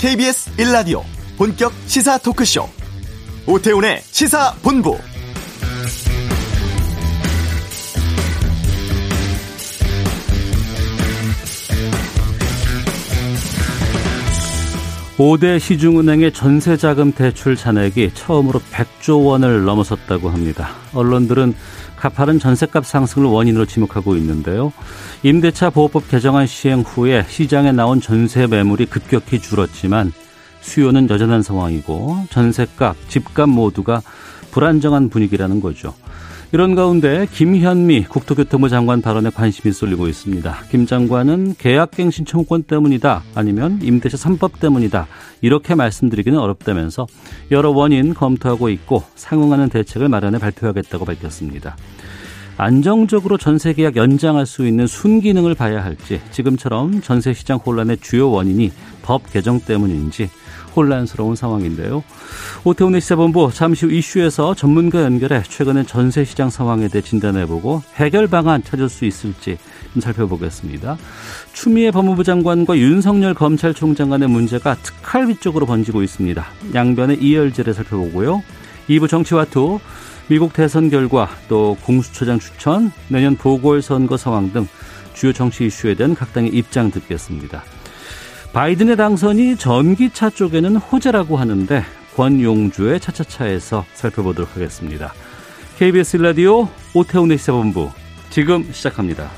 KBS 1라디오 본격 시사 토크쇼 오태훈의 시사본부 오대 시중은행의 전세자금 대출 잔액이 처음으로 100조 원을 넘어섰다고 합니다. 언론들은 가파른 전세값 상승을 원인으로 지목하고 있는데요. 임대차 보호법 개정안 시행 후에 시장에 나온 전세 매물이 급격히 줄었지만 수요는 여전한 상황이고 전세값, 집값 모두가 불안정한 분위기라는 거죠. 이런 가운데 김현미 국토교통부 장관 발언에 관심이 쏠리고 있습니다. 김 장관은 계약갱신 청구권 때문이다 아니면 임대차 3법 때문이다 이렇게 말씀드리기는 어렵다면서 여러 원인 검토하고 있고 상응하는 대책을 마련해 발표하겠다고 밝혔습니다. 안정적으로 전세 계약 연장할 수 있는 순기능을 봐야 할지 지금처럼 전세 시장 혼란의 주요 원인이 법 개정 때문인지 혼란스러운 상황인데요. 오태훈의 시사본부 잠시 후 이슈에서 전문가 연결해 최근의 전세 시장 상황에 대해 진단해보고 해결 방안 찾을 수 있을지 좀 살펴보겠습니다. 추미애 법무부 장관과 윤석열 검찰총장 간의 문제가 특활비 쪽으로 번지고 있습니다. 양변의 이열제를 살펴보고요. 2부 정치와투 미국 대선 결과 또 공수처장 추천, 내년 보궐선거 상황 등 주요 정치 이슈에 대한 각 당의 입장 듣겠습니다. 바이든의 당선이 전기차 쪽에는 호재라고 하는데 권용주의 차차차에서 살펴보도록 하겠습니다. KBS 라디오 오태훈의 시사본부 지금 시작합니다.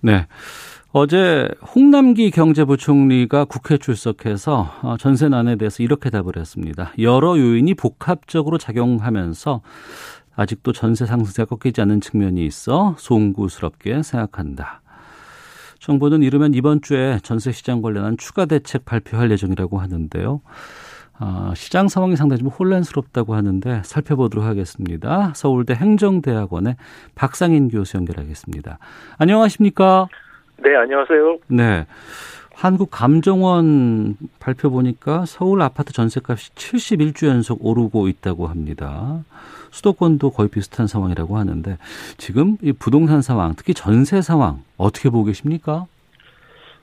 네. 어제 홍남기 경제부총리가 국회 출석해서 어, 전세난에 대해서 이렇게 답을 했습니다. 여러 요인이 복합적으로 작용하면서 아직도 전세 상승세가 꺾이지 않는 측면이 있어 송구스럽게 생각한다. 정부는 이르면 이번 주에 전세 시장 관련한 추가 대책 발표할 예정이라고 하는데요. 아, 시장 상황이 상당히 좀 혼란스럽다고 하는데 살펴보도록 하겠습니다. 서울대 행정대학원의 박상인 교수 연결하겠습니다. 안녕하십니까? 네, 안녕하세요. 네. 한국감정원 발표 보니까 서울 아파트 전세값이 71주 연속 오르고 있다고 합니다. 수도권도 거의 비슷한 상황이라고 하는데 지금 이 부동산 상황, 특히 전세 상황 어떻게 보고 계십니까?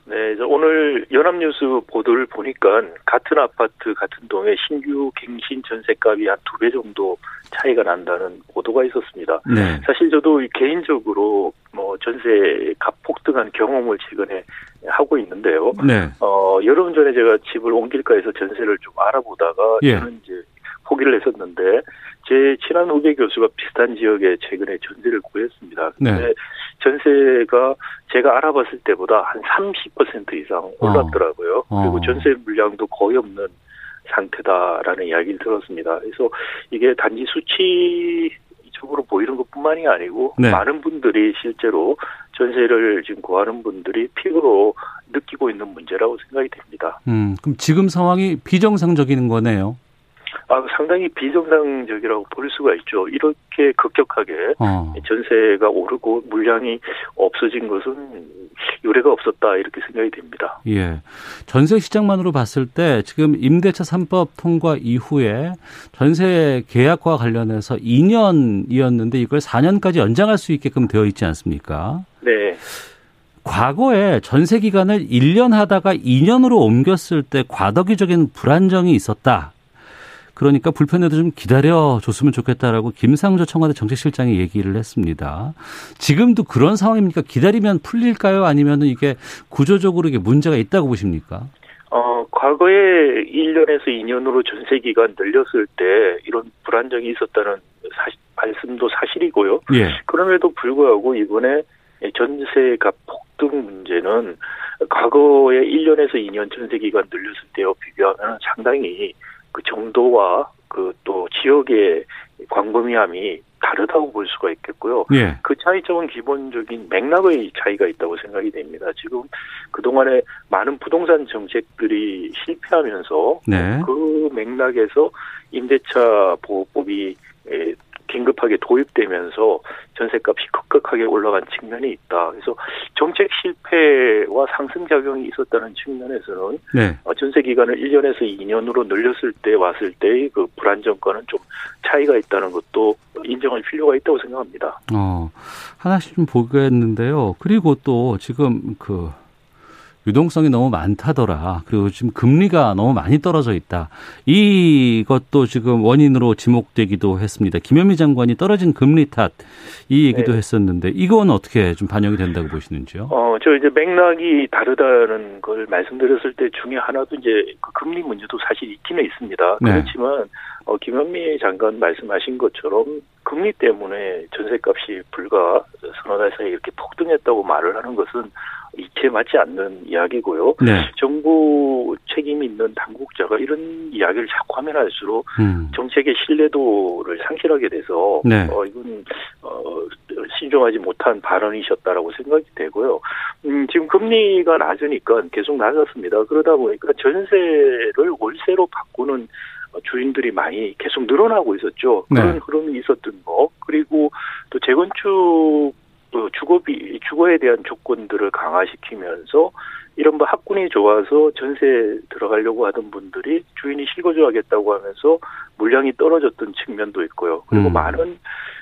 네, 오늘 연합뉴스 보도를 보니까 같은 아파트 같은 동에 신규 갱신 전세값이 한 두 배 정도 차이가 난다는 보도가 있었습니다. 네. 사실 저도 개인적으로 뭐 전세 값 폭등한 경험을 최근에 하고 있는데요. 네. 어, 여름 전에 제가 집을 옮길까 해서 전세를 좀 알아보다가 예. 저는 이제 포기를 했었는데 제 친한 후배 교수가 비슷한 지역에 최근에 전세를 구했습니다. 근데 네. 전세가 제가 알아봤을 때보다 한 30% 이상 올랐더라고요. 어. 그리고 전세 물량도 거의 없는 상태다라는 이야기를 들었습니다. 그래서 이게 단지 수치 적으로 보이는 것뿐만이 아니고 네. 많은 분들이 실제로 전세를 지금 구하는 분들이 피부로 느끼고 있는 문제라고 생각이 됩니다. 음, 그럼 지금 상황이 비정상적인 거네요. 아, 상당히 비정상적이라고 볼 수가 있죠. 이렇게 급격하게 어. 전세가 오르고 물량이 없어진 것은 유례가 없었다 이렇게 생각이 됩니다. 예. 전세 시장만으로 봤을 때 지금 임대차 3법 통과 이후에 전세 계약과 관련해서 2년이었는데 이걸 4년까지 연장할 수 있게끔 되어 있지 않습니까? 네. 과거에 전세 기간을 1년 하다가 2년으로 옮겼을 때 과도기적인 불안정이 있었다. 그러니까 불편해도 좀 기다려 줬으면 좋겠다라고 김상조 청와대 정책실장이 얘기를 했습니다. 지금도 그런 상황입니까? 기다리면 풀릴까요? 아니면 이게 구조적으로 이게 문제가 있다고 보십니까? 어, 과거에 1년에서 2년으로 전세 기간 늘렸을 때 이런 불안정이 있었다는 사실, 말씀도 사실이고요. 예. 그럼에도 불구하고 이번에 전세가 폭등 문제는 과거에 1년에서 2년 전세 기간 늘렸을 때와 비교하면 상당히 그 정도와 그 또 지역의 광범위함이 다르다고 볼 수가 있겠고요. 예. 그 차이점은 기본적인 맥락의 차이가 있다고 생각이 됩니다. 지금 그동안에 많은 부동산 정책들이 실패하면서 네. 그 맥락에서 임대차 보호법이 긴급하게 도입되면서 전세값이 급격하게 올라간 측면이 있다. 그래서 정책 실패와 상승 작용이 있었다는 측면에서는 네. 어, 전세 기간을 1년에서 2년으로 늘렸을 때 왔을 때의 그 불안정과는 좀 차이가 있다는 것도 인정할 필요가 있다고 생각합니다. 어, 하나씩 좀 보겠는데요. 그리고 또 지금 그 유동성이 너무 많다더라. 그리고 지금 금리가 너무 많이 떨어져 있다. 이것도 지금 원인으로 지목되기도 했습니다. 김현미 장관이 떨어진 금리 탓 이 얘기도 네. 했었는데 이건 어떻게 좀 반영이 된다고 보시는지요? 어, 저 이제 맥락이 다르다는 걸 말씀드렸을 때 중에 하나도 이제 그 금리 문제도 사실 있기는 있습니다. 네. 그렇지만 어, 김현미 장관 말씀하신 것처럼 금리 때문에 전세값이 불과 서너 달 사이에 이렇게 폭등했다고 말을 하는 것은 이치에 맞지 않는 이야기고요. 네. 정부 책임 있는 당국자가 이런 이야기를 자꾸 하면 할수록 음. 정책의 신뢰도를 상실하게 돼서 네. 어, 이건 어, 신중하지 못한 발언이셨다라고 생각이 되고요. 음, 지금 금리가 낮으니까 계속 낮았습니다. 그러다 보니까 전세를 월세로 바꾸는 주인들이 많이 계속 늘어나고 있었죠. 그런 네. 흐름이 있었던 거. 그리고 또 재건축 주거비 주거에 대한 조건들을 강화시키면서 이런 뭐 학군이 좋아서 전세 들어가려고 하던 분들이 주인이 실거주하겠다고 하면서 물량이 떨어졌던 측면도 있고요. 그리고 음. 많은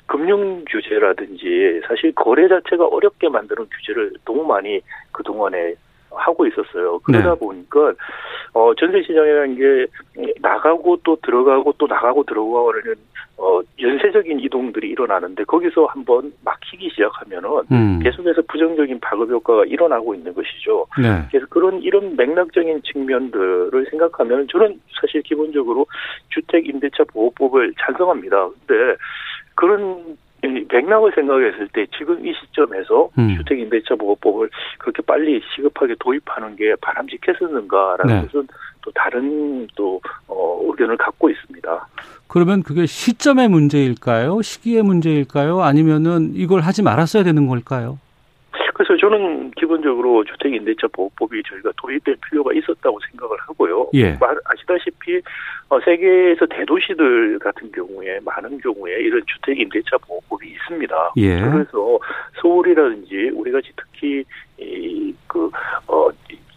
금융 규제라든지 사실 거래 자체가 어렵게 만드는 규제를 너무 많이 그 동안에 하고 있었어요. 그러다 네. 보니까 어 전세 시장이라는 게 나가고 또 들어가고 또 나가고 들어가고는 어 연쇄적인 이동들이 일어나는데 거기서 한번 막히기 시작하면은 음. 계속해서 부정적인 파급 효과가 일어나고 있는 것이죠. 네. 그래서 그런 이런 맥락적인 측면들을 생각하면 저는 사실 기본적으로 주택 임대차 보호법을 찬성합니다. 근데 그런 맥락을 생각했을 때 지금 이 시점에서 음. 주택임대차보호법을 그렇게 빨리 시급하게 도입하는 게 바람직했었는가라는 네. 것은 또 다른 또 어, 의견을 갖고 있습니다. 그러면 그게 시점의 문제일까요? 시기의 문제일까요? 아니면은 이걸 하지 말았어야 되는 걸까요? 그래서 저는 기본적으로 주택임대차 보호법이 저희가 도입될 필요가 있었다고 생각을 하고요. 예. 아시다시피 어, 세계에서 대도시들 같은 경우에 많은 경우에 이런 주택 임대차 보호법이 있습니다. 예. 그래서 서울이라든지 우리같이 특히 이그 어,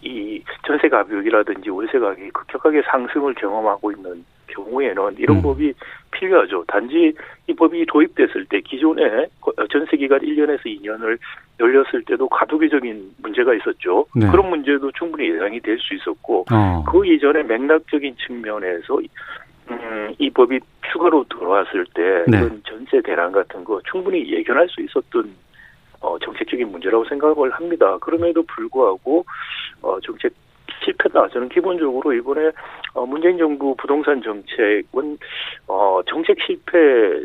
이 전세 가격이라든지 월세 가격이 급격하게 상승을 경험하고 있는 경우에는 이런 음. 법이 필요하죠. 단지 이 법이 도입됐을 때 기존에 전세 기간 1년에서 2년을 열렸을 때도 과도기적인 문제가 있었죠. 네. 그런 문제도 충분히 예상이 될 수 있었고 어. 그 이전에 맥락적인 측면에서 음, 이 법이 추가로 들어왔을 때 네. 그런 전세 대란 같은 거 충분히 예견할 수 있었던 어, 정책적인 문제라고 생각을 합니다. 그럼에도 불구하고 어, 정책 실패다. 저는 기본적으로 이번에 어, 문재인 정부 부동산 정책은 어, 정책 실패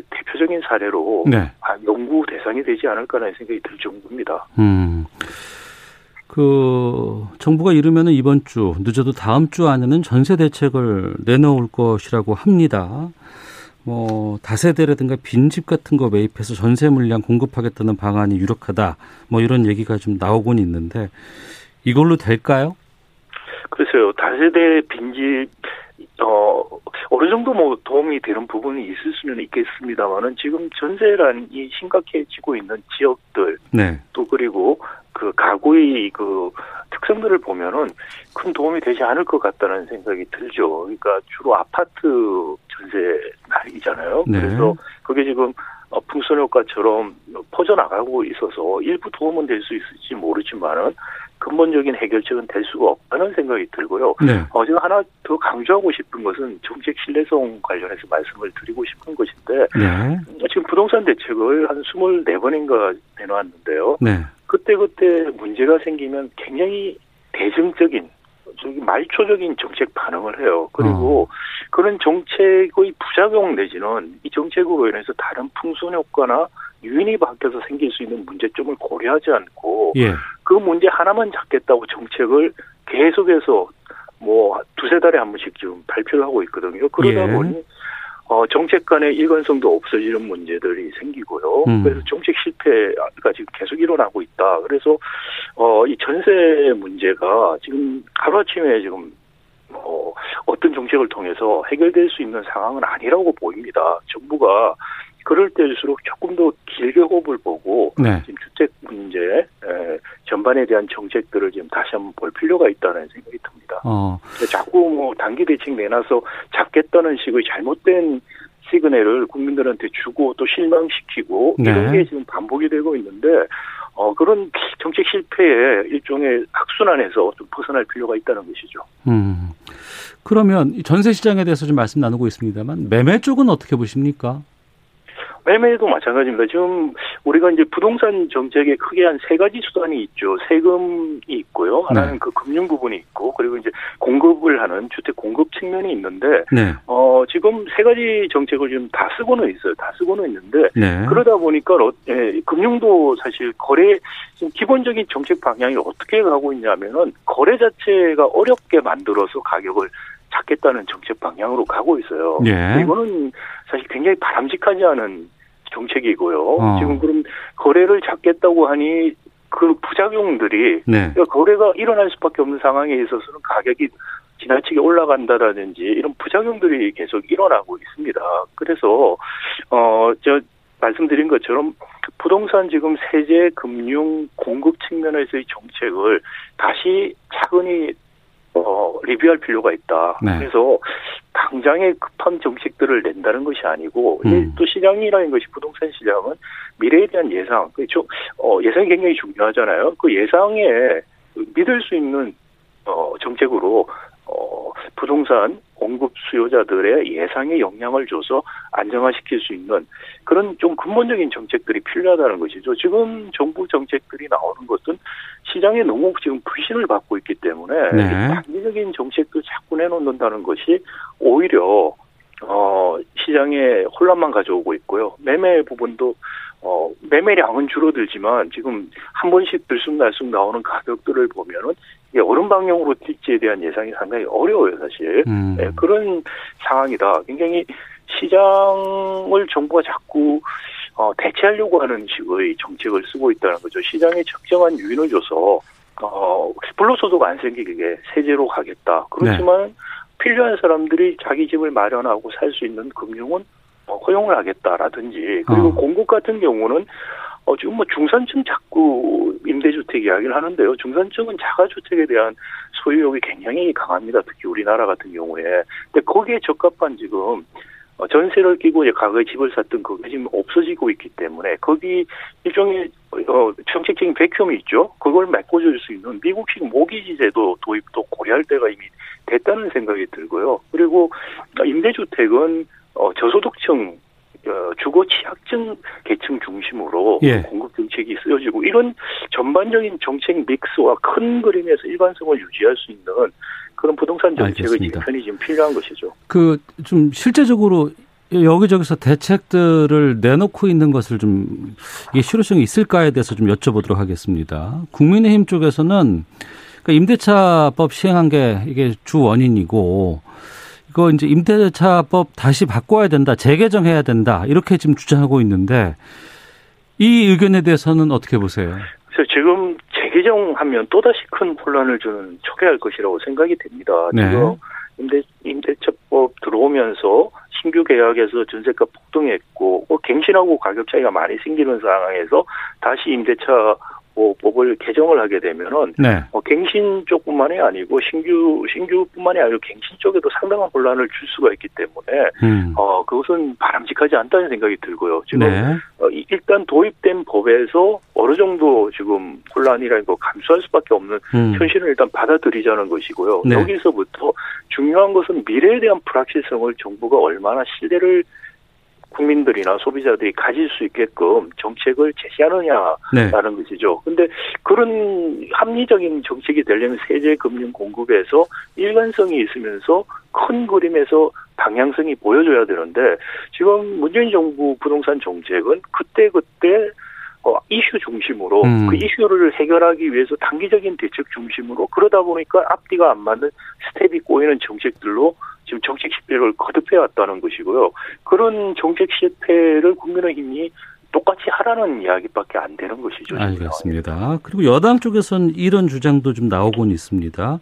대표적인 사례로 네. 연구 대상이 되지 않을까라는 생각이 들 정도입니다. 음. 그 정부가 이르면은 이번 주 늦어도 다음 주 안에는 전세 대책을 내놓을 것이라고 합니다. 뭐 다세대라든가 빈집 같은 거 매입해서 전세 물량 공급하겠다는 방안이 유력하다. 뭐 이런 얘기가 좀 나오곤 있는데 이걸로 될까요? 글쎄요, 다세대 빈집, 어, 어느 정도 뭐 도움이 되는 부분이 있을 수는 있겠습니다만은 지금 전세란이 심각해지고 있는 지역들, 네. 또 그리고 그 가구의 그 특성들을 보면은 큰 도움이 되지 않을 것 같다는 생각이 들죠. 그러니까 주로 아파트 전세 날이잖아요. 네. 그래서 그게 지금 어, 풍선 효과처럼 퍼져나가고 있어서 일부 도움은 될 수 있을지 모르지만은 근본적인 해결책은 될 수가 없다는 생각이 들고요. 네. 어, 제가 하나 더 강조하고 싶은 것은 정책 신뢰성 관련해서 말씀을 드리고 싶은 것인데 네. 지금 부동산 대책을 한 24번인가 내놓았는데요. 네. 그때그때 문제가 생기면 굉장히 대중적인 저기 말초적인 정책 반응을 해요. 그리고 어. 그런 정책의 부작용 내지는 이 정책으로 인해서 다른 풍선 효과나 유인이 바뀌어서 생길 수 있는 문제점을 고려하지 않고 예. 그 문제 하나만 잡겠다고 정책을 계속해서 뭐 두세 달에 한 번씩 지금 발표를 하고 있거든요. 그러다 예. 보니 어, 정책 간의 일관성도 없어지는 문제들이 생기고요. 음. 그래서 정책 실패가 지금 계속 일어나고 있다. 그래서 어, 이 전세 문제가 지금 하루아침에 지금 어, 어떤 정책을 통해서 해결될 수 있는 상황은 아니라고 보입니다. 정부가 그럴 때일수록 조금 더 길게 호흡을 보고 네. 지금 주택 문제 에, 전반에 대한 정책들을 지금 다시 한번 볼 필요가 있다는 생각이 듭니다. 어. 자꾸 뭐 단기 대책 내놔서 잡겠다는 식의 잘못된 시그널을 국민들한테 주고 또 실망시키고 네. 이런 게 지금 반복이 되고 있는데 어, 그런 정책 실패의 일종의 악순환에서 좀 벗어날 필요가 있다는 것이죠. 음. 그러면 전세 시장에 대해서 좀 말씀 나누고 있습니다만 매매 쪽은 어떻게 보십니까? 매매도 마찬가지입니다. 지금 우리가 이제 부동산 정책에 크게 한 세 가지 수단이 있죠. 세금이 있고요. 하나는 네. 그 금융 부분이 있고 그리고 이제 공급을 하는 주택 공급 측면이 있는데 네. 어 지금 세 가지 정책을 지금 다 쓰고는 있어요. 다 쓰고는 있는데 네. 그러다 보니까 어, 예, 금융도 사실 거래 지금 기본적인 정책 방향이 어떻게 가고 있냐면은 거래 자체가 어렵게 만들어서 가격을 찾겠다는 정책 방향으로 가고 있어요. 예. 이거는 사실 굉장히 바람직하지 않은 정책이고요. 어. 지금 그럼 거래를 잡겠다고 하니 그 부작용들이 네. 그러니까 거래가 일어날 수밖에 없는 상황에 있어서는 가격이 지나치게 올라간다라든지 이런 부작용들이 계속 일어나고 있습니다. 그래서 어저 말씀드린 것처럼 부동산 지금 세제, 금융, 공급 측면에서의 정책을 다시 차근히 어, 리뷰할 필요가 있다. 네. 그래서 당장에 급한 정책들을 낸다는 것이 아니고 음. 또 시장이라는 것이 부동산 시장은 미래에 대한 예상, 그렇죠? 어, 예상이 굉장히 중요하잖아요. 그 예상에 믿을 수 있는 어, 정책으로 어, 부동산 공급 수요자들의 예상에 영향을 줘서 안정화시킬 수 있는 그런 좀 근본적인 정책들이 필요하다는 것이죠. 지금 정부 정책들이 나오는 것은 시장에 너무 지금 불신을 받고 있기 때문에 네. 단기적인 정책도 자꾸 내놓는다는 것이 오히려 어 시장에 혼란만 가져오고 있고요. 매매 부분도 어, 매매량은 줄어들지만 지금 한 번씩 들쑥날쑥 나오는 가격들을 보면은 이게 어느 방향으로 뛸지에 대한 예상이 상당히 어려워요, 사실. 음. 네, 그런 상황이다. 굉장히 시장을 정부가 자꾸 어, 대체하려고 하는 식의 정책을 쓰고 있다는 거죠. 시장에 적정한 유인을 줘서 어, 불로소득 안 생기게 세제로 가겠다. 그렇지만 네. 필요한 사람들이 자기 집을 마련하고 살 수 있는 금융은 어, 허용을 하겠다라든지 그리고 어. 공급 같은 경우는 어, 지금 뭐 중산층 자꾸 임대주택 이야기를 하는데요. 중산층은 자가주택에 대한 소유욕이 굉장히 강합니다. 특히 우리나라 같은 경우에. 근데 거기에 적합한 지금 어, 전세를 끼고 이제 과거에 집을 샀던 그게 지금 없어지고 있기 때문에 거기 일종의 어, 정책적인 백큐이 있죠. 그걸 메꿔줄 수 있는 미국식 모기지 제도 도입도 고려할 때가 이미 됐다는 생각이 들고요. 그리고 임대주택은 어, 저소득층 어, 주거 취약층 계층 중심으로 예. 공급 정책이 쓰여지고 이런 전반적인 정책 믹스와 큰 그림에서 일관성을 유지할 수 있는 그런 부동산 정책의 지편이 지금 필요한 것이죠. 그 좀 실제적으로 여기저기서 대책들을 내놓고 있는 것을 좀 이게 실효성이 있을까에 대해서 좀 여쭤보도록 하겠습니다. 국민의힘 쪽에서는 그러니까 임대차법 시행한 게 이게 주 원인이고 이거 이제 임대차법 다시 바꿔야 된다, 재개정해야 된다 이렇게 지금 주장하고 있는데 이 의견에 대해서는 어떻게 보세요? 그래서 지금 재개정하면 또다시 큰 혼란을 주는 초래할 것이라고 생각이 됩니다. 네. 지금 임대 임대차법 들어오면서 신규 계약에서 전세가 폭등했고 뭐 갱신하고 가격 차이가 많이 생기는 상황에서 다시 임대차 법을 개정을 하게 되면은 네. 어, 갱신 쪽뿐만이 아니고 신규 신규뿐만이 아니고 갱신 쪽에도 상당한 혼란을 줄 수가 있기 때문에 음. 어 그것은 바람직하지 않다는 생각이 들고요. 지금 네. 어, 일단 도입된 법에서 어느 정도 지금 혼란이라는 거 감수할 수밖에 없는 음. 현실을 일단 받아들이자는 것이고요. 네. 여기서부터 중요한 것은 미래에 대한 불확실성을 정부가 얼마나 신뢰를 국민들이나 소비자들이 가질 수 있게끔 정책을 제시하느냐라는 네. 것이죠. 근데 그런 합리적인 정책이 되려면 세제 금융 공급에서 일관성이 있으면서 큰 그림에서 방향성이 보여줘야 되는데 지금 문재인 정부 부동산 정책은 그때 그때 어, 이슈 중심으로 음. 그 이슈를 해결하기 위해서 단기적인 대책 중심으로 그러다 보니까 앞뒤가 안 맞는 스텝이 꼬이는 정책들로 지금 정책 실패를 거듭해 왔다는 것이고요. 그런 정책 실패를 국민의힘이 똑같이 하라는 이야기밖에 안 되는 것이죠. 알겠습니다. 그리고 여당 쪽에서는 이런 주장도 좀 나오곤 있습니다.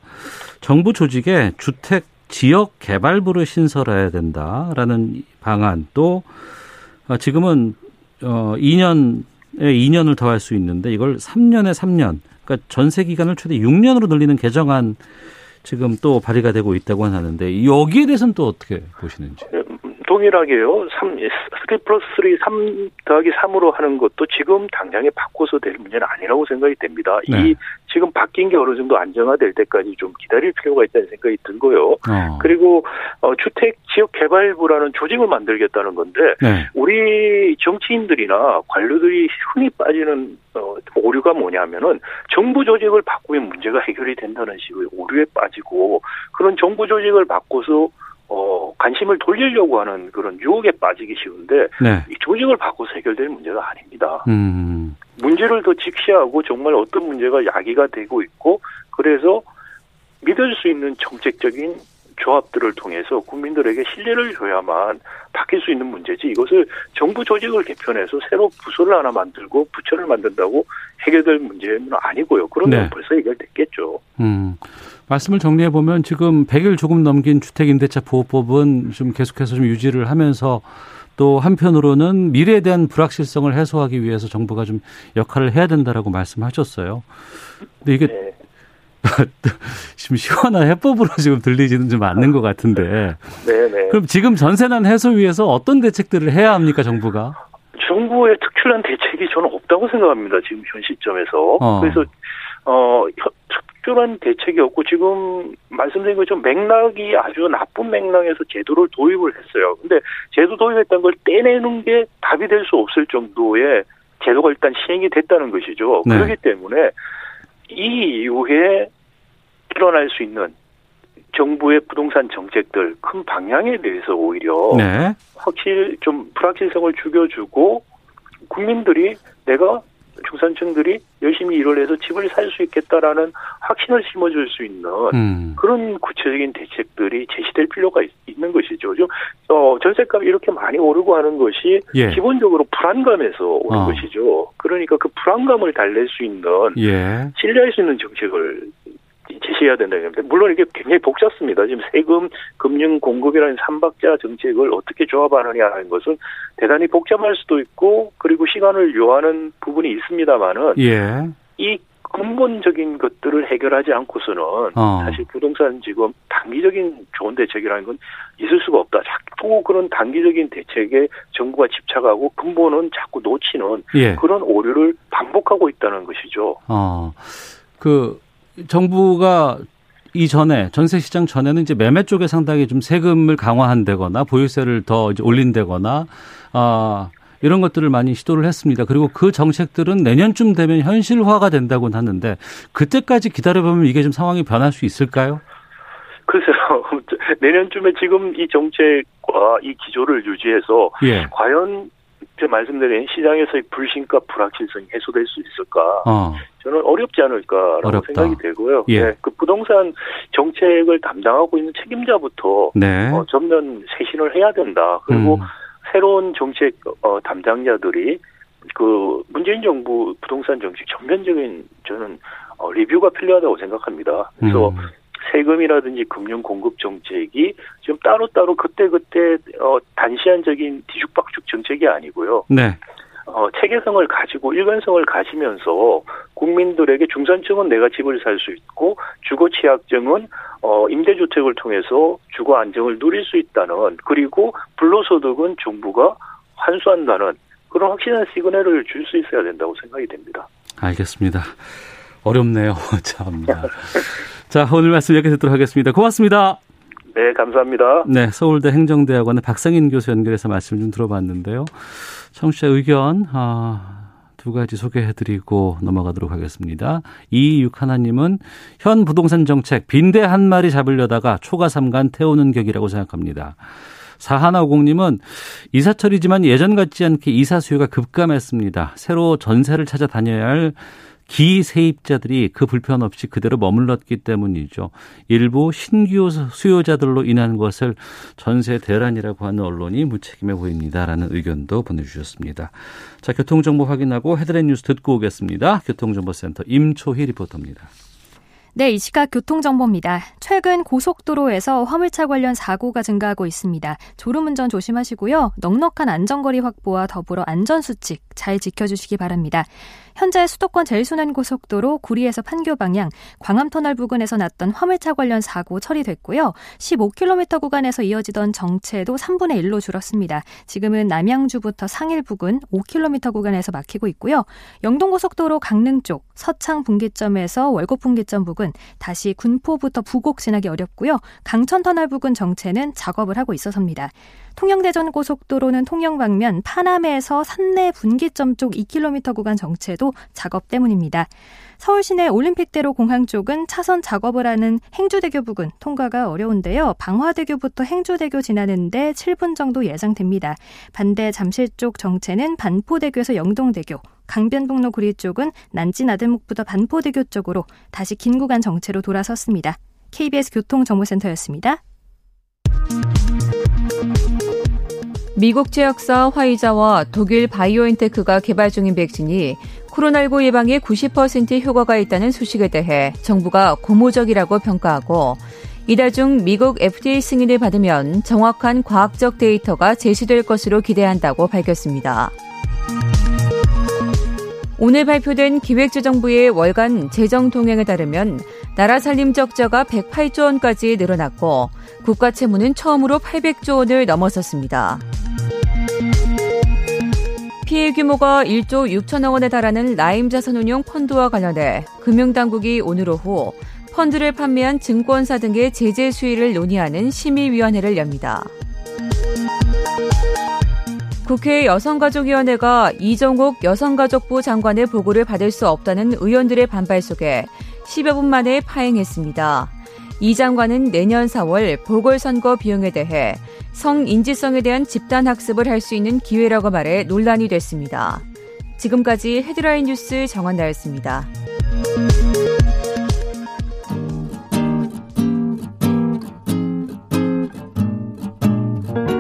정부 조직에 주택 지역 개발부를 신설해야 된다라는 방안 또 아, 지금은 어 2년에 2년을 더할 수 있는데 이걸 3년에 3년, 그러니까 전세 기간을 최대 6년으로 늘리는 개정안 지금 또 발의가 되고 있다고 하는데 여기에 대해서는 또 어떻게 보시는지? 동일하게요. 3, 3 플러스 3, 3 더하기 3으로 하는 것도 지금 당장에 바꿔서 될 문제는 아니라고 생각이 됩니다. 네. 이 지금 바뀐 게 어느 정도 안정화될 때까지 좀 기다릴 필요가 있다는 생각이 들고요. 어. 그리고 어, 주택 지역 개발부라는 조직을 만들겠다는 건데 네. 우리 정치인들이나 관료들이 흔히 빠지는 어, 오류가 뭐냐면은 정부 조직을 바꾸면 문제가 해결이 된다는 식의 오류에 빠지고 그런 정부 조직을 바꿔서 어, 관심을 돌리려고 하는 그런 유혹에 빠지기 쉬운데 네. 이 조직을 바꿔서 해결될 문제가 아닙니다. 음. 문제를 더 직시하고 정말 어떤 문제가 야기가 되고 있고 그래서 믿을 수 있는 정책적인 조합들을 통해서 국민들에게 신뢰를 줘야만 바뀔 수 있는 문제지 이것을 정부 조직을 개편해서 새로 부서를 하나 만들고 부처를 만든다고 해결될 문제는 아니고요. 그러면 네. 벌써 해결됐겠죠. 음. 말씀을 정리해 보면 지금 100일 조금 넘긴 주택임대차 보호법은 좀 계속해서 좀 유지를 하면서 또 한편으로는 미래에 대한 불확실성을 해소하기 위해서 정부가 좀 역할을 해야 된다라고 말씀하셨어요. 근데 이게 네. 지금 시원한 해법으로 지금 들리지는 좀 않는 것 같은데. 네네. 네. 그럼 지금 전세난 해소 위해서 어떤 대책들을 해야 합니까, 정부가? 정부의 특출난 대책이 저는 없다고 생각합니다. 지금 현 시점에서. 어. 그래서 어 특별한 대책이 없고 지금 말씀드린 것처럼 맥락이 아주 나쁜 맥락에서 제도를 도입을 했어요. 근데 제도 도입했다는 걸 떼내는 게 답이 될 수 없을 정도의 제도가 일단 시행이 됐다는 것이죠. 네. 그렇기 때문에 이 이후에 일어날 수 있는 정부의 부동산 정책들 큰 방향에 대해서 오히려 네. 확실 좀 불확실성을 죽여주고 국민들이 내가 중산층들이 열심히 일을 해서 집을 살 수 있겠다라는 확신을 심어줄 수 있는 음. 그런 구체적인 대책들이 제시될 필요가 있, 는 것이죠. 좀 어, 전세값이 이렇게 많이 오르고 하는 것이 예. 기본적으로 불안감에서 오는 어. 것이죠. 그러니까 그 불안감을 달랠 수 있는 예. 신뢰할 수 있는 정책을 제시해야 된다는 겁니다. 물론 이게 굉장히 복잡습니다. 지금 세금, 금융, 공급이라는 삼박자 정책을 어떻게 조합하느냐는 것은 대단히 복잡할 수도 있고 그리고 시간을 요하는 부분이 있습니다만은 예. 이 근본적인 것들을 해결하지 않고서는 어. 사실 부동산 지금 단기적인 좋은 대책이라는 건 있을 수가 없다. 자꾸 그런 단기적인 대책에 정부가 집착하고 근본은 자꾸 놓치는 예. 그런 오류를 반복하고 있다는 것이죠. 어. 그 정부가 이전에 전세 시장 전에는 이제 매매 쪽에 상당히 좀 세금을 강화한다거나 보유세를 더 이제 올린다거나 아 이런 것들을 많이 시도를 했습니다. 그리고 그 정책들은 내년쯤 되면 현실화가 된다고 하는데 그때까지 기다려보면 이게 좀 상황이 변할 수 있을까요? 글쎄요. 내년쯤에 지금 이 정책과 이 기조를 유지해서 예. 과연 제가 말씀드린 시장에서의 불신과 불확실성이 해소될 수 있을까? 어. 저는 어렵지 않을까라고 어렵다. 생각이 되고요. 예. 네, 그 부동산 정책을 담당하고 있는 책임자부터 네. 어, 전면 쇄신을 해야 된다. 그리고 음. 새로운 정책 어, 담당자들이 그 문재인 정부 부동산 정책 전면적인 저는 어, 리뷰가 필요하다고 생각합니다. 그래서 음. 세금이라든지 금융 공급 정책이 지금 따로따로 그때그때 어 단시한적인 뒤죽박죽 정책이 아니고요. 네. 어, 체계성을 가지고 일관성을 가지면서 국민들에게 중산층은 내가 집을 살 수 있고 주거 취약층은 어, 임대주택을 통해서 주거 안정을 누릴 수 있다는 그리고 불로소득은 정부가 환수한다는 그런 확실한 시그널을 줄 수 있어야 된다고 생각이 됩니다. 알겠습니다. 어렵네요. 참. 자, 오늘 말씀 여기서 듣도록 하겠습니다. 고맙습니다. 네, 감사합니다. 네, 서울대 행정대학원의 박상인 교수 연결해서 말씀 좀 들어봤는데요. 청취자 의견, 아, 두 가지 소개해드리고 넘어가도록 하겠습니다. 이육 하나님은 현 부동산 정책 빈대 한 마리 잡으려다가 초가 삼간 태우는 격이라고 생각합니다. 사하나오공님은 이사철이지만 예전 같지 않게 이사 수요가 급감했습니다. 새로 전세를 찾아 다녀야 할 기세입자들이 그 불편 없이 그대로 머물렀기 때문이죠. 일부 신규 수요자들로 인한 것을 전세 대란이라고 하는 언론이 무책임해 보입니다라는 의견도 보내주셨습니다. 자, 교통정보 확인하고 헤드라인 뉴스 듣고 오겠습니다. 교통정보센터 임초희 리포터입니다. 네, 이 시각 교통정보입니다. 최근 고속도로에서 화물차 관련 사고가 증가하고 있습니다. 졸음운전 조심하시고요. 넉넉한 안전거리 확보와 더불어 안전수칙 잘 지켜주시기 바랍니다. 현재 수도권 제일순환고속도로 구리에서 판교 방향 광암터널 부근에서 났던 화물차 관련 사고 처리됐고요. 15km 구간에서 이어지던 정체도 3분의 1로 줄었습니다. 지금은 남양주부터 상일 부근 5km 구간에서 막히고 있고요. 영동고속도로 강릉 쪽 서창 분기점에서 월곡 분기점 부근 다시 군포부터 부곡 지나기 어렵고요. 강천터널 부근 정체는 작업을 하고 있어서입니다. 통영대전 고속도로는 통영 방면 파남에서 산내 분기점 쪽 2km 구간 정체도 작업 때문입니다. 서울 시내 올림픽대로 공항 쪽은 차선 작업을 하는 행주대교 부근 통과가 어려운데요. 방화대교부터 행주대교 지나는데 7분 정도 예상됩니다. 반대 잠실 쪽 정체는 반포대교에서 영동대교, 강변북로 구리 쪽은 난지나들목부터 반포대교 쪽으로 다시 긴 구간 정체로 돌아섰습니다. KBS 교통정보센터였습니다. 미국 제약사 화이자와 독일 바이오엔테크가 개발 중인 백신이 코로나19 예방에 90% 효과가 있다는 소식에 대해 정부가 고무적이라고 평가하고 이달 중 미국 FDA 승인을 받으면 정확한 과학적 데이터가 제시될 것으로 기대한다고 밝혔습니다. 오늘 발표된 기획재정부의 월간 재정 동향에 따르면 나라 살림 적자가 108조 원까지 늘어났고 국가 채무는 처음으로 800조 원을 넘어섰습니다. 피해 규모가 1조 6천억 원에 달하는 라임 자산운용 펀드와 관련해 금융당국이 오늘 오후 펀드를 판매한 증권사 등의 제재 수위를 논의하는 심의위원회를 엽니다. 국회 여성가족위원회가 이정옥 여성가족부 장관의 보고를 받을 수 없다는 의원들의 반발 속에 10여 분 만에 파행했습니다. 이 장관은 내년 4월 보궐선거 비용에 대해 성인지성에 대한 집단 학습을 할 수 있는 기회라고 말해 논란이 됐습니다. 지금까지 헤드라인 뉴스 정한나였습니다.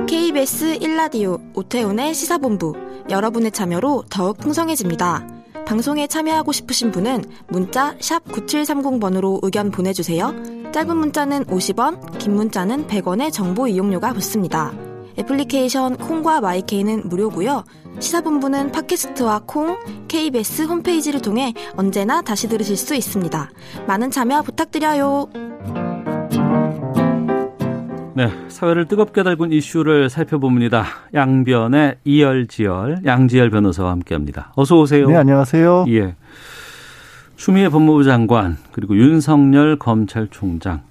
KBS 1라디오 오태훈의 시사본부 여러분의 참여로 더욱 풍성해집니다. 방송에 참여하고 싶으신 분은 문자 9730번으로 의견 보내주세요. 짧은 문자는 50원, 긴 문자는 100원의 정보 이용료가 붙습니다. 애플리케이션 콩과 마이케이는 무료고요. 시사본부는 팟캐스트와 콩, KBS 홈페이지를 통해 언제나 다시 들으실 수 있습니다. 많은 참여 부탁드려요. 네, 사회를 뜨겁게 달군 이슈를 살펴봅니다. 양변의 이열지열, 양지열 변호사와 함께합니다. 어서 오세요. 네, 안녕하세요. 예. 추미애 법무부 장관 그리고 윤석열 검찰총장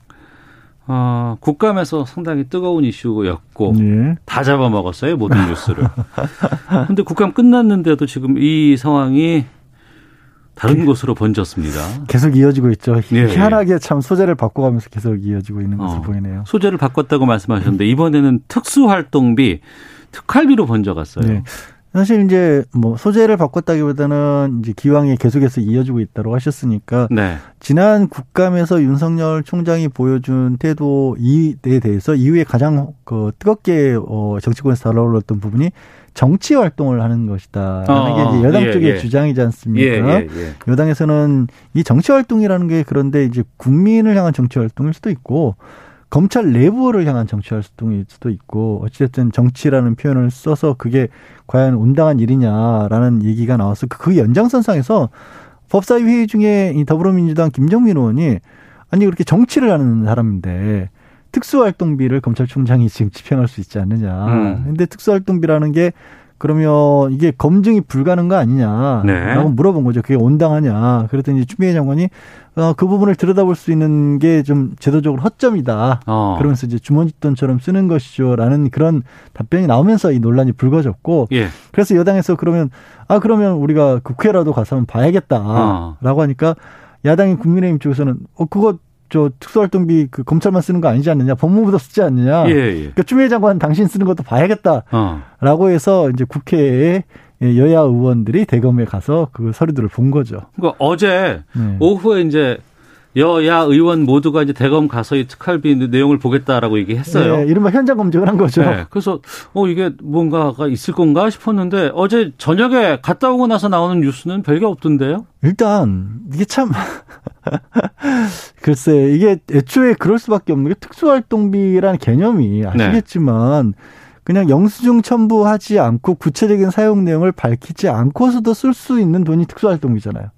어, 국감에서 상당히 뜨거운 이슈였고 네. 다 잡아먹었어요 모든 뉴스를. 근데 국감 끝났는데도 지금 이 상황이 다른 곳으로 번졌습니다. 계속 이어지고 있죠. 예, 희한하게 참 소재를 바꿔가면서 계속 이어지고 있는 것을 어, 보이네요. 소재를 바꿨다고 말씀하셨는데 이번에는 특수활동비 특활비로 번져갔어요. 네. 사실 이제 뭐 소재를 바꿨다기보다는 이제 기왕에 계속해서 이어지고 있다고 하셨으니까 네. 지난 국감에서 윤석열 총장이 보여준 태도에 대해서 이후에 가장 그 뜨겁게 어 정치권에서 달아올랐던 부분이 정치 활동을 하는 것이다라는 어, 게 이제 여당 예, 쪽의 예. 주장이지 않습니까? 예, 예, 예, 여당에서는 이 정치 활동이라는 게 그런데 이제 국민을 향한 정치 활동일 수도 있고 검찰 내부를 향한 정치 활동일 수도 있고 어찌됐든 정치라는 표현을 써서 그게 과연 온당한 일이냐라는 얘기가 나와서 그 연장선상에서 법사위 회의 중에 이 더불어민주당 김정민 의원이 아니 그렇게 정치를 하는 사람인데 특수활동비를 검찰총장이 지금 집행할 수 있지 않느냐. 음. 근데 특수활동비라는 게 그러면 이게 검증이 불가능한 거 아니냐라고 네. 물어본 거죠. 그게 온당하냐. 그랬더니 추미애 장관이 어, 그 부분을 들여다볼 수 있는 게 좀 제도적으로 허점이다. 어. 그러면서 이제 주머니돈처럼 쓰는 것이죠라는 그런 답변이 나오면서 이 논란이 불거졌고 예. 그래서 여당에서 그러면 아 그러면 우리가 국회라도 가서 한번 봐야겠다라고 어. 하니까 야당인 국민의힘 쪽에서는 어 그거 저 특수활동비 그 검찰만 쓰는 거 아니지 않느냐 법무부도 쓰지 않느냐 예, 예. 그러니까 추미애 장관 당신 쓰는 것도 봐야겠다라고 어. 해서 이제 국회에 여야 의원들이 대검에 가서 그 서류들을 본 거죠. 그러니까 어제 네. 오후에 이제 여야 의원 모두가 이제 대검 가서 이 특활비 내용을 보겠다라고 얘기했어요. 네, 이른바 현장 검증을 한 거죠. 네, 그래서 어 이게 뭔가가 있을 건가 싶었는데 어제 저녁에 갔다 오고 나서 나오는 뉴스는 별게 없던데요. 일단 이게 참 글쎄 이게 애초에 그럴 수밖에 없는 게 특수활동비라는 개념이 아시겠지만. 네. 그냥 영수증 첨부하지 않고 구체적인 사용 내용을 밝히지 않고서도 쓸 수 있는 돈이 특수활동비잖아요.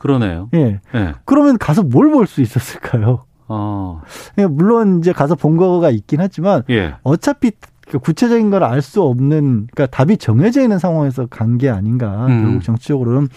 그러네요. 예. 네. 그러면 가서 뭘 볼 수 있었을까요? 어. 예, 물론 이제 가서 본 거가 있긴 하지만 예. 어차피 그 구체적인 걸 알 수 없는 그러니까 답이 정해져 있는 상황에서 간 게 아닌가 음. 결국 정치적으로는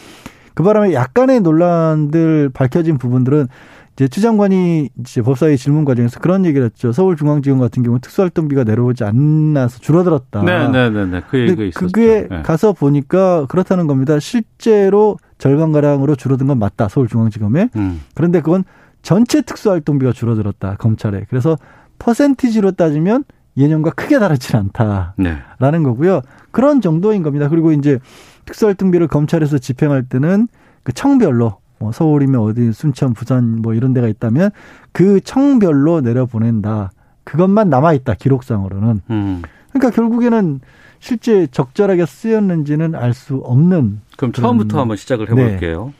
그 바람에 약간의 논란들 밝혀진 부분들은 이제 추 장관이 이제 법사위 질문 과정에서 그런 얘기를 했죠. 서울중앙지검 같은 경우 특수활동비가 내려오지 않나서 줄어들었다. 네, 네, 네, 네. 그 얘기가 있었죠. 그게 네. 가서 보니까 그렇다는 겁니다. 실제로 절반 가량으로 줄어든 건 맞다. 서울중앙지검에. 음. 그런데 그건 전체 특수활동비가 줄어들었다. 검찰에. 그래서 퍼센티지로 따지면 예년과 크게 다르진 않다라는 네. 거고요. 그런 정도인 겁니다. 그리고 이제 특수활동비를 검찰에서 집행할 때는 그 청별로 뭐 서울이면 어디 순천, 부산 뭐 이런 데가 있다면 그 청별로 내려 보낸다. 그것만 남아 있다. 기록상으로는. 음. 그러니까 결국에는 실제 적절하게 쓰였는지는 알 수 없는. 그럼 처음부터 한번 시작을 해볼게요. 네.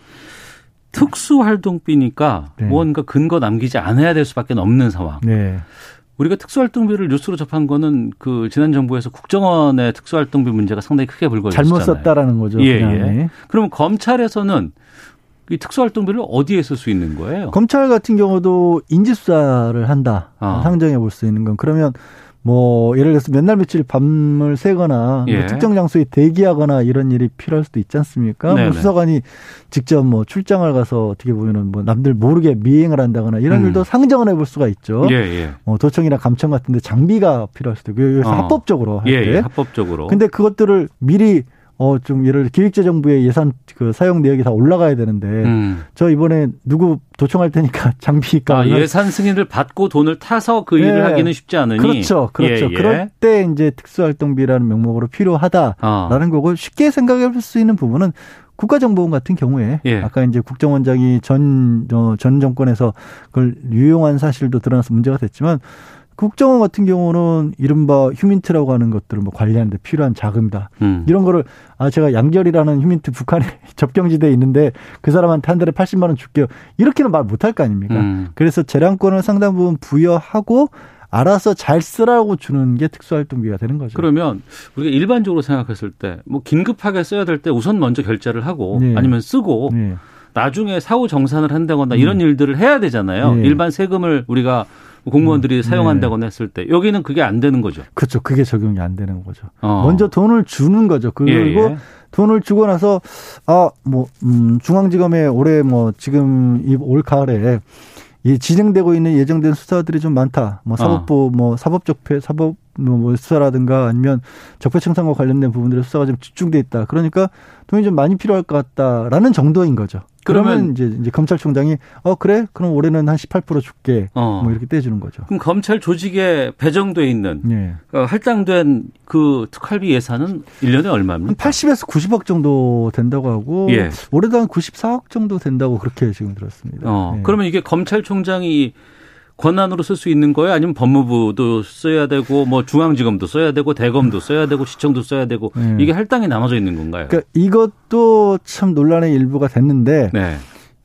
특수활동비니까 네. 무언가 근거 남기지 않아야 될 수밖에 없는 상황. 네. 우리가 특수활동비를 뉴스로 접한 거는 그 지난 정부에서 국정원의 특수활동비 문제가 상당히 크게 불거졌잖아요. 잘못 썼다라는 거죠. 예, 예. 네. 그러면 검찰에서는 이 특수활동비를 어디에 쓸 수 있는 거예요? 검찰 같은 경우도 인지수사를 한다. 아. 상정해 볼 수 있는 건 그러면 뭐 예를 들어서 몇 날 며칠 밤을 새거나 뭐 예. 뭐 특정 장소에 대기하거나 이런 일이 필요할 수도 있지 않습니까? 뭐 수사관이 직접 뭐 출장을 가서 어떻게 보면은 뭐 남들 모르게 미행을 한다거나 이런 음. 일도 상정을 해볼 수가 있죠. 예, 예. 뭐 도청이나 감청 같은데 장비가 필요할 수도 있고 여기서 어. 합법적으로 할 예, 때. 예, 합법적으로. 근데 그것들을 미리 어, 좀 예를 들어 기획재정부의 예산 그 사용 내역이 다 올라가야 되는데 음. 저 이번에 누구 도청할 테니까 장비가 아, 예산 승인을 받고 돈을 타서 그 일을 예. 하기는 쉽지 않으니 그렇죠, 그렇죠. 예, 예. 그럴 때 이제 특수활동비라는 명목으로 필요하다라는 어. 거고 쉽게 생각해 볼수 있는 부분은 국가정보원 같은 경우에 예. 아까 이제 국정원장이 전, 어, 전 정권에서 그걸 유용한 사실도 드러나서 문제가 됐지만 국정원 같은 경우는 이른바 휴민트라고 하는 것들을 뭐 관리하는데 필요한 자금이다. 음. 이런 거를 아 제가 양결이라는 휴민트 북한에 접경지대에 있는데 그 사람한테 한 달에 80만 원 줄게요. 이렇게는 말 못할 거 아닙니까? 음. 그래서 재량권을 상당 부분 부여하고 알아서 잘 쓰라고 주는 게 특수활동비가 되는 거죠. 그러면 우리가 일반적으로 생각했을 때 뭐 긴급하게 써야 될 때 우선 먼저 결제를 하고 네. 아니면 쓰고 네. 나중에 사후 정산을 한다거나 이런 음. 일들을 해야 되잖아요. 네. 일반 세금을 우리가 공무원들이 음, 사용한다거나 네. 했을 때 여기는 그게 안 되는 거죠. 그렇죠. 그게 적용이 안 되는 거죠. 어. 먼저 돈을 주는 거죠. 그리고 예, 예. 돈을 주고 나서 아뭐 음, 중앙지검에 올해 뭐 지금 이올 가을에 이 진행되고 있는 예정된 수사들이 좀 많다. 뭐 사법부 어. 뭐 사법적폐 사법 뭐, 뭐 수사라든가 아니면 적폐청산과 관련된 부분들의 수사가 좀 집중돼 있다. 그러니까 돈이 좀 많이 필요할 것 같다라는 정도인 거죠. 그러면, 이제, 이제 검찰총장이 어 그래 그럼 올해는 한 18% 줄게 어. 뭐 이렇게 떼주는 거죠. 그럼 검찰 조직에 배정돼 있는 네. 어, 할당된 그 특활비 예산은 1년에 얼마입니까? 한 80에서 90억 정도 된다고 하고 예. 올해도 한 94억 정도 된다고 그렇게 지금 들었습니다. 어. 네. 그러면 이게 검찰총장이 권한으로 쓸 수 있는 거예요? 아니면 법무부도 써야 되고 뭐 중앙지검도 써야 되고 대검도 써야 되고 시청도 써야 되고 네. 이게 할당이 나눠져 있는 건가요? 그러니까 이것도 참 논란의 일부가 됐는데 네.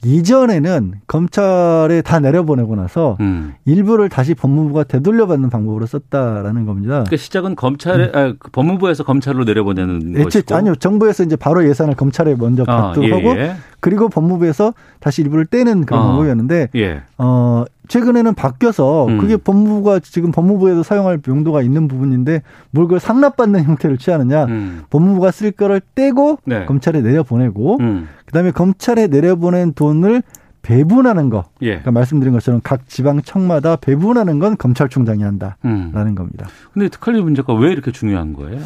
이전에는 검찰에 다 내려보내고 나서 음. 일부를 다시 법무부가 되돌려받는 방법으로 썼다라는 겁니다. 그러니까 시작은 검찰에 음. 아, 그 법무부에서 검찰로 내려보내는 것이고 아니요 정부에서 이제 바로 예산을 검찰에 먼저 받도록 아, 예, 하고 예. 그리고 법무부에서 다시 일부를 떼는 그런 아, 방법이었는데 예. 어 최근에는 바뀌어서 음. 그게 법무부가 지금 법무부에도 사용할 용도가 있는 부분인데 뭘 그걸 상납받는 형태를 취하느냐 음. 법무부가 쓸 거를 떼고 네. 검찰에 내려보내고 음. 그다음에 검찰에 내려보낸 돈을 배분하는 거. 예. 그러니까 말씀드린 것처럼 각 지방청마다 배분하는 건 검찰총장이 한다라는 음. 겁니다. 근데 특활비 문제가 왜 이렇게 중요한 거예요?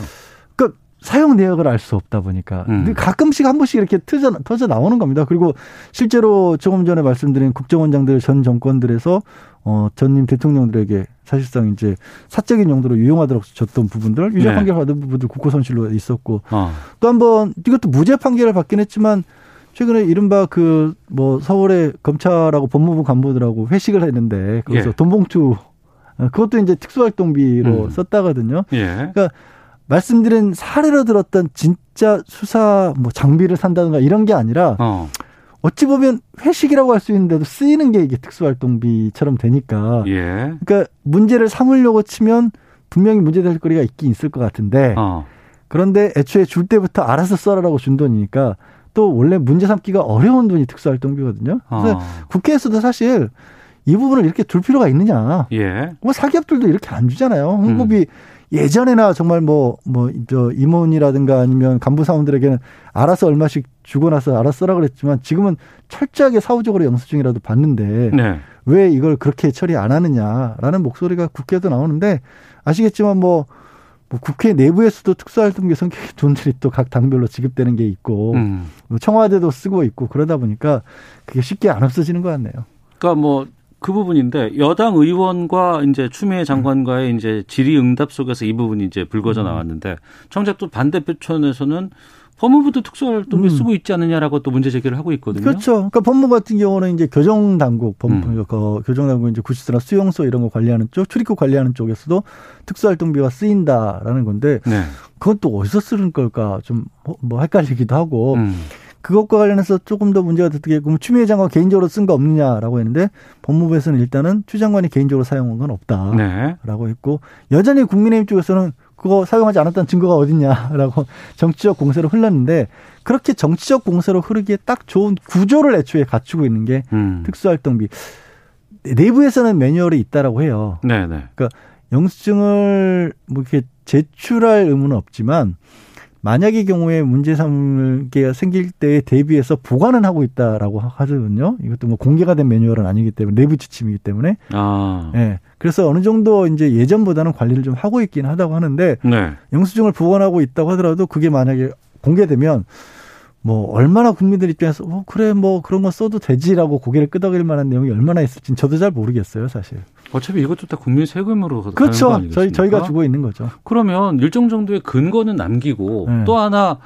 사용 내역을 알 수 없다 보니까 음. 가끔씩 한 번씩 이렇게 터져, 터져 나오는 겁니다. 그리고 실제로 조금 전에 말씀드린 국정원장들 전 정권들에서 어 전임 대통령들에게 사실상 이제 사적인 용도로 유용하도록 줬던 부분들 유죄 네. 판결 받은 부분들 국고 손실로 있었고 어. 또한 번 이것도 무죄 판결을 받긴 했지만 최근에 이른바 그 뭐 서울의 검찰하고 법무부 간부들하고 회식을 했는데 거기서 예. 돈 봉투 어, 그것도 이제 특수활동비로 음. 썼다거든요. 예. 그러니까 말씀드린 사례로 들었던 진짜 수사 뭐 장비를 산다든가 이런 게 아니라 어. 어찌 보면 회식이라고 할 수 있는데도 쓰이는 게 이게 특수활동비처럼 되니까. 예. 그러니까 문제를 삼으려고 치면 분명히 문제될 거리가 있긴 있을 것 같은데. 어. 그런데 애초에 줄 때부터 알아서 써라라고 준 돈이니까 또 원래 문제 삼기가 어려운 돈이 특수활동비거든요. 그래서 어. 국회에서도 사실 이 부분을 이렇게 둘 필요가 있느냐. 예. 뭐 사기업들도 이렇게 안 주잖아요. 홍보비 음. 예전에나 정말 뭐, 뭐, 저, 임원이라든가 아니면 간부 사원들에게는 알아서 얼마씩 주고 나서 알아서 써라 그랬지만 지금은 철저하게 사후적으로 영수증이라도 받는데 네. 왜 이걸 그렇게 처리 안 하느냐라는 목소리가 국회에도 나오는데 아시겠지만 뭐, 뭐 국회 내부에서도 특수활동비 성격의 돈들이 또 각 당별로 지급되는 게 있고 음. 뭐 청와대도 쓰고 있고 그러다 보니까 그게 쉽게 안 없어지는 것 같네요. 그러니까 뭐 그 부분인데 여당 의원과 이제 추미애 장관과의 이제 질의응답 속에서 이 부분이 이제 불거져 음. 나왔는데 정작 또 반대표천에서는 법무부도 특수활동비 음. 쓰고 있지 않느냐라고 또 문제 제기를 하고 있거든요. 그렇죠. 그러니까 법무 같은 경우는 이제 교정 당국, 법무, 음. 그 교정 당국 이제 구치소나 수용소 이런 거 관리하는 쪽, 출입국 관리하는 쪽에서도 특수활동비가 쓰인다라는 건데 네. 그건 또 어디서 쓰는 걸까 좀 뭐 헷갈리기도 하고. 음. 그것과 관련해서 조금 더 문제가 됐게 그럼 추미애 장관 개인적으로 쓴 거 없느냐라고 했는데 법무부에서는 일단은 추 장관이 개인적으로 사용한 건 없다라고 네. 했고 여전히 국민의힘 쪽에서는 그거 사용하지 않았다는 증거가 어딨냐라고 정치적 공세로 흘렀는데 그렇게 정치적 공세로 흐르기에 딱 좋은 구조를 애초에 갖추고 있는 게 음. 특수활동비 내부에서는 매뉴얼이 있다라고 해요. 네네. 네. 그러니까 영수증을 뭐 이렇게 제출할 의무는 없지만 만약의 경우에 문제 삼게 생길 때에 대비해서 보관은 하고 있다라고 하거든요. 이것도 뭐 공개가 된 매뉴얼은 아니기 때문에 내부 지침이기 때문에. 아. 예. 네. 그래서 어느 정도 이제 예전보다는 관리를 좀 하고 있긴 하다고 하는데 네. 영수증을 보관하고 있다고 하더라도 그게 만약에 공개되면 뭐 얼마나 국민들 입장에서 어 그래 뭐 그런 거 써도 되지라고 고개를 끄덕일 만한 내용이 얼마나 있을지 저도 잘 모르겠어요 사실. 어차피 이것도 다 국민 세금으로 그렇죠. 저희 저희가 주고 있는 거죠. 그러면 일정 정도의 근거는 남기고 네. 또 하나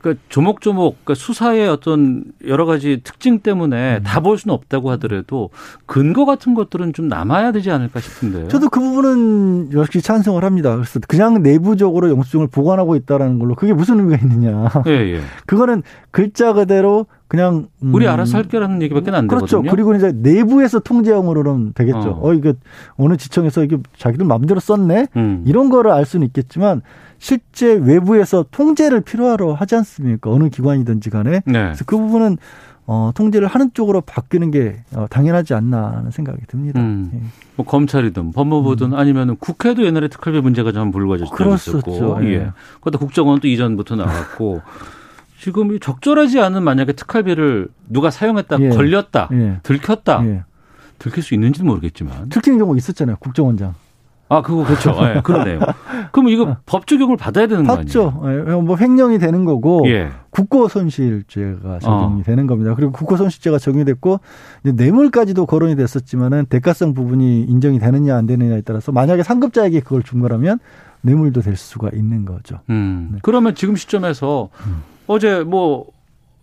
그러니까 조목조목 그러니까 수사의 어떤 여러 가지 특징 때문에 음. 다볼 수는 없다고 하더라도 근거 같은 것들은 좀 남아야 되지 않을까 싶은데요. 저도 그 부분은 역시 찬성을 합니다. 그래서 그냥 내부적으로 영수증을 보관하고 있다라는 걸로 그게 무슨 의미가 있느냐. 예, 예. 그거는 글자 그대로 그냥 음. 우리 알아서 할게라는 얘기밖에 안 그렇죠. 되거든요. 그리고 이제 내부에서 통제형으로는 되겠죠. 어, 어 이거 어느 지청에서 이게 자기들 마음대로 썼네. 음. 이런 거를 알 수는 있겠지만 실제 외부에서 통제를 필요하러 하지 않습니까? 어느 기관이든지 간에. 네. 그래서 그 부분은 어, 통제를 하는 쪽으로 바뀌는 게 어, 당연하지 않나 하는 생각이 듭니다. 음. 예. 뭐 검찰이든 법무부든 음. 아니면 국회도 옛날에 특활비 문제가 좀 불거졌을 때 있었고, 예. 예. 그것도 국정원도 이전부터 나왔고. 지금 적절하지 않은 만약에 특활비를 누가 사용했다, 예. 걸렸다, 예. 들켰다, 예. 들킬 수 있는지는 모르겠지만 들키는 경우 있었잖아요, 국정원장. 아, 그거 그렇죠. 네, 그러네요. 그럼 이거 법 적용을 받아야 되는 거 아니에요? 받죠. 예, 뭐 횡령이 되는 거고 예. 국고손실죄가 적용이 어. 되는 겁니다. 그리고 국고손실죄가 적용이 됐고 뇌물까지도 거론이 됐었지만은 대가성 부분이 인정이 되느냐 안 되느냐에 따라서 만약에 상급자에게 그걸 준 거라면 뇌물도 될 수가 있는 거죠. 음. 네. 그러면 지금 시점에서 음. 어제 뭐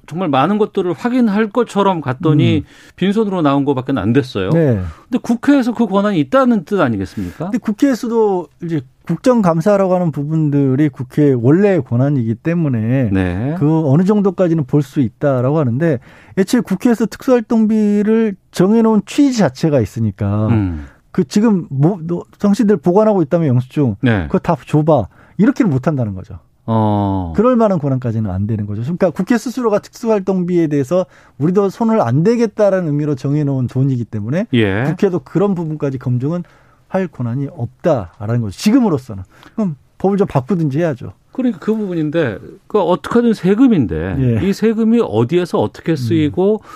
정말 많은 것들을 확인할 것처럼 갔더니 음. 빈손으로 나온 것밖에 안 됐어요. 네. 근데 국회에서 그 권한이 있다는 뜻 아니겠습니까? 근데 국회에서도 이제 국정감사라고 하는 부분들이 국회 원래의 권한이기 때문에 네. 그 어느 정도까지는 볼 수 있다라고 하는데 애초에 국회에서 특수활동비를 정해놓은 취지 자체가 있으니까 음. 그 지금 뭐 당신들 보관하고 있다면 영수증 네. 그거 다 줘봐 이렇게는 못한다는 거죠. 어. 그럴 만한 권한까지는 안 되는 거죠. 그러니까 국회 스스로가 특수활동비에 대해서 우리도 손을 안 대겠다라는 의미로 정해놓은 돈이기 때문에 예. 국회도 그런 부분까지 검증은 할 권한이 없다라는 거죠. 지금으로서는. 그럼 법을 좀 바꾸든지 해야죠. 그러니까 그 부분인데 그 어떻게든 세금인데 예. 이 세금이 어디에서 어떻게 쓰이고 음.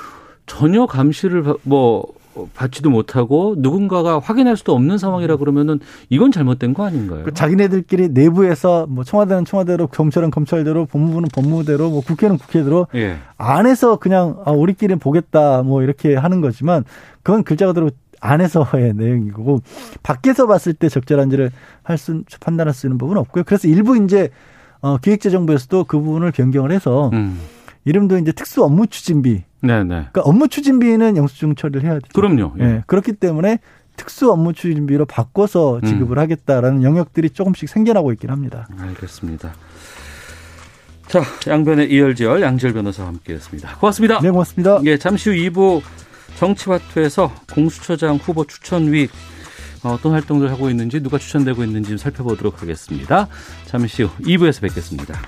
전혀 감시를 뭐 받지도 못하고 누군가가 확인할 수도 없는 상황이라 그러면은 이건 잘못된 거 아닌가요? 그 자기네들끼리 내부에서 뭐 청와대는 청와대로 검찰은 검찰대로 법무부는 법무대로 뭐 국회는 국회대로 예. 안에서 그냥 아 우리끼리는 보겠다 뭐 이렇게 하는 거지만 그건 글자 그대로 안에서의 내용이고 밖에서 봤을 때 적절한지를 할 수 판단할 수 있는 부분은 없고요. 그래서 일부 이제 어 기획재정부에서도 그 부분을 변경을 해서 음. 이름도 이제 특수 업무 추진비. 네네. 그러니까 업무 추진비는 영수증 처리를 해야 되죠. 그럼요. 예. 네. 그렇기 때문에 특수 업무 추진비로 바꿔서 음. 지급을 음. 하겠다라는 영역들이 조금씩 생겨나고 있긴 합니다. 알겠습니다. 자, 양변의 이열지열 양지열 변호사와 함께했습니다. 고맙습니다. 네, 고맙습니다. 예, 잠시 후 2부 정치화투에서 공수처장 후보 추천위 어떤 활동들 하고 있는지 누가 추천되고 있는지 살펴보도록 하겠습니다. 잠시 후 2부에서 뵙겠습니다.